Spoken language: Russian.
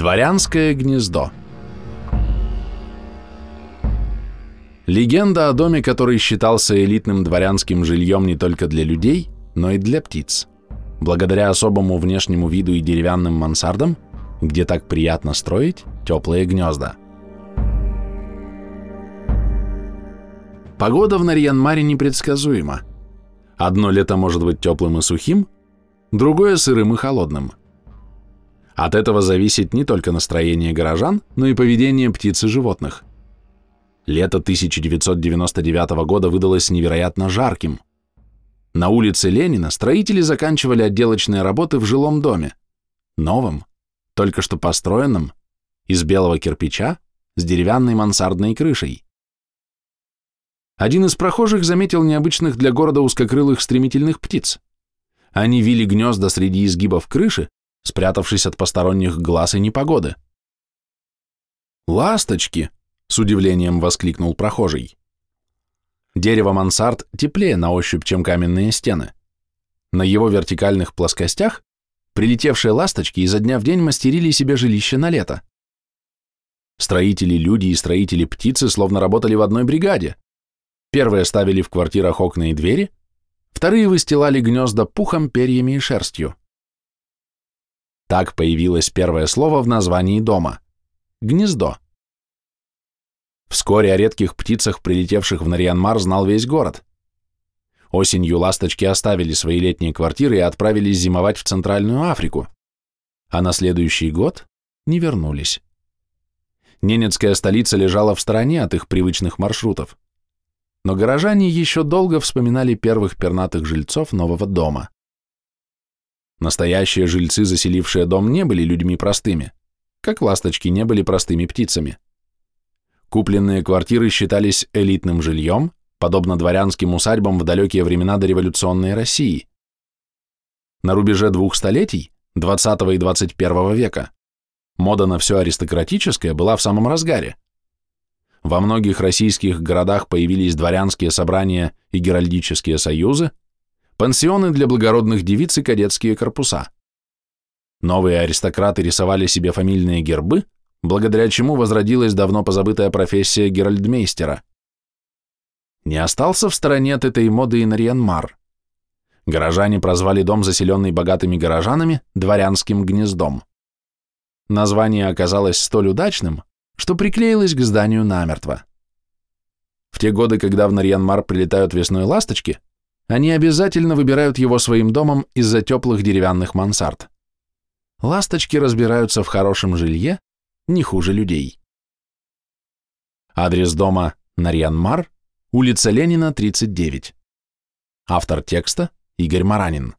Дворянское гнездо Легенда о доме, который считался элитным дворянским жильем не только для людей, но и для птиц. Благодаря особому внешнему виду и деревянным мансардам, где так приятно строить теплые гнезда. Погода в Нарьянмаре непредсказуема. Одно лето может быть теплым и сухим, другое сырым и холодным. От этого зависит не только настроение горожан, но и поведение птиц и животных. Лето 1999 года выдалось невероятно жарким. На улице Ленина строители заканчивали отделочные работы в жилом доме, новом, только что построенном, из белого кирпича, с деревянной мансардной крышей. Один из прохожих заметил необычных для города узкокрылых стремительных птиц. Они вили гнезда среди изгибов крыши, спрятавшись от посторонних глаз и непогоды. «Ласточки!» — с удивлением воскликнул прохожий. Дерево мансард теплее на ощупь, чем каменные стены. На его вертикальных плоскостях прилетевшие ласточки изо дня в день мастерили себе жилище на лето. Строители люди и строители птицы словно работали в одной бригаде. Первые ставили в квартирах окна и двери, вторые выстилали гнезда пухом, перьями и шерстью. Так появилось первое слово в названии дома – гнездо. Вскоре о редких птицах, прилетевших в Нарьянмар, знал весь город. Осенью ласточки оставили свои летние квартиры и отправились зимовать в Центральную Африку, а на следующий год не вернулись. Ненецкая столица лежала в стороне от их привычных маршрутов, но горожане еще долго вспоминали первых пернатых жильцов нового дома. Настоящие жильцы, заселившие дом, не были людьми простыми, как ласточки не были простыми птицами. Купленные квартиры считались элитным жильем, подобно дворянским усадьбам в далекие времена дореволюционной России. На рубеже двух столетий, 20 и 21 века, мода на все аристократическое была в самом разгаре. Во многих российских городах появились дворянские собрания и геральдические союзы, пансионы для благородных девиц и кадетские корпуса. Новые аристократы рисовали себе фамильные гербы, благодаря чему возродилась давно позабытая профессия геральдмейстера. Не остался в стороне от этой моды и Нарьянмар. Горожане прозвали дом, заселенный богатыми горожанами, дворянским гнездом. Название оказалось столь удачным, что приклеилось к зданию намертво. В те годы, когда в Нарьянмар прилетают весной ласточки, они обязательно выбирают его своим домом из-за теплых деревянных мансард. Ласточки разбираются в хорошем жилье не хуже людей. Адрес дома Нарьянмар, улица Ленина, 39. Автор текста Игорь Маранин.